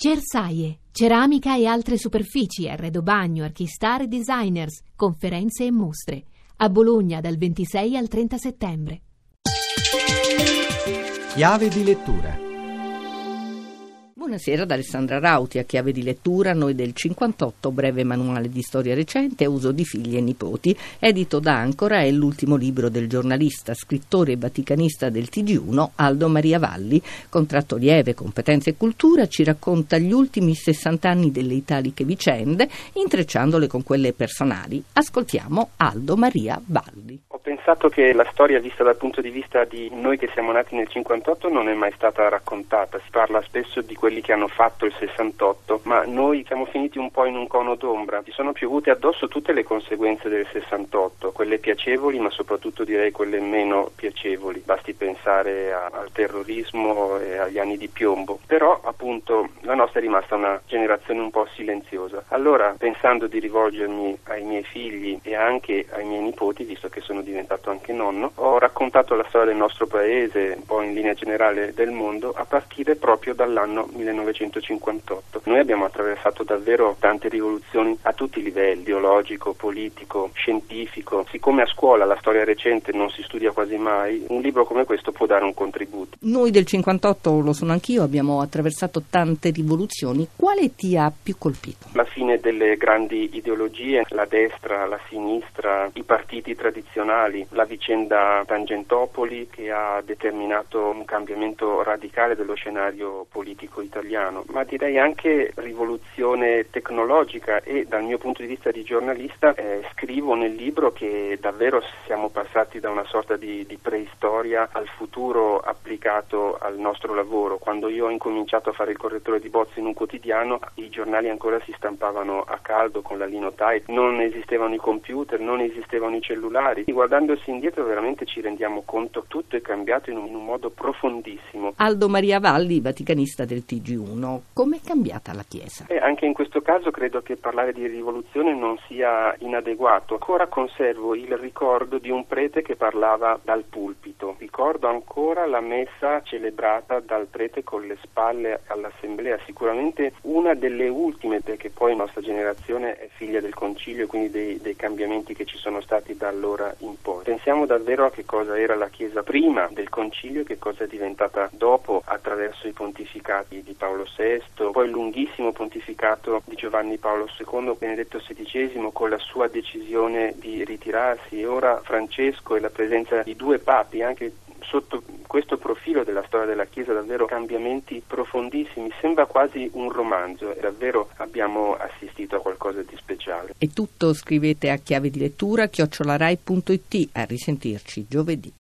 Cersaie, ceramica e altre superfici, arredo bagno, archistar e designers, conferenze e mostre. A Bologna dal 26 al 30 settembre. Chiave di lettura Buonasera da Alessandra Rauti, a chiave di lettura Noi del 58, breve manuale di storia recente uso di figli e nipoti, edito da Ancora, è l'ultimo libro del giornalista, scrittore e vaticanista del TG1 Aldo Maria Valli. Contratto lieve, competenze e cultura ci racconta gli ultimi 60 anni delle italiche vicende, intrecciandole con quelle personali. Ascoltiamo Aldo Maria Valli. Pensato che la storia vista dal punto di vista di noi che siamo nati nel 58 non è mai stata raccontata, si parla spesso di quelli che hanno fatto il 68, ma noi siamo finiti un po' in un cono d'ombra, ci sono piovute addosso tutte le conseguenze del 68, quelle piacevoli ma soprattutto direi quelle meno piacevoli, basti pensare a, al terrorismo e agli anni di piombo, però appunto la nostra è rimasta una generazione un po' silenziosa. Allora pensando di rivolgermi ai miei figli e anche ai miei nipoti, visto che sono diventato anche nonno, ho raccontato la storia del nostro paese, un po' in linea generale del mondo, a partire proprio dall'anno 1958. Noi abbiamo attraversato davvero tante rivoluzioni a tutti i livelli, ideologico, politico, scientifico. Siccome a scuola la storia recente non si studia quasi mai, un libro come questo può dare un contributo. Noi del 58, lo sono anch'io, abbiamo attraversato tante rivoluzioni. Quale ti ha più colpito? La fine delle grandi ideologie, la destra, la sinistra, i partiti tradizionali la vicenda Tangentopoli che ha determinato un cambiamento radicale dello scenario politico italiano, ma direi anche rivoluzione tecnologica e dal mio punto di vista di giornalista eh, scrivo nel libro che davvero siamo passati da una sorta di, di preistoria al futuro applicato al nostro lavoro. Quando io ho incominciato a fare il correttore di bozze in un quotidiano, i giornali ancora si stampavano a caldo con la linotype, non esistevano i computer, non esistevano i cellulari guardandosi indietro veramente ci rendiamo conto che tutto è cambiato in un, in un modo profondissimo. Aldo Maria Valli, vaticanista del TG1, com'è cambiata la Chiesa? Eh, anche in questo caso credo che parlare di rivoluzione non sia inadeguato. Ancora conservo il ricordo di un prete che parlava dal pulpito. Ricordo ancora la messa celebrata dal prete con le spalle all'assemblea, sicuramente una delle ultime perché poi la nostra generazione è figlia del concilio e quindi dei, dei cambiamenti che ci sono stati da allora in poi. Pensiamo davvero a che cosa era la Chiesa prima del Concilio e che cosa è diventata dopo attraverso i pontificati di Paolo VI, poi il lunghissimo pontificato di Giovanni Paolo II, Benedetto XVI con la sua decisione di ritirarsi e ora Francesco e la presenza di due papi anche sotto questo profilo della storia della Chiesa davvero cambiamenti profondissimi, sembra quasi un romanzo e davvero abbiamo assistito a qualcosa di speciale. E tutto scrivete a chiave di lettura chiocciolarai.it a risentirci giovedì.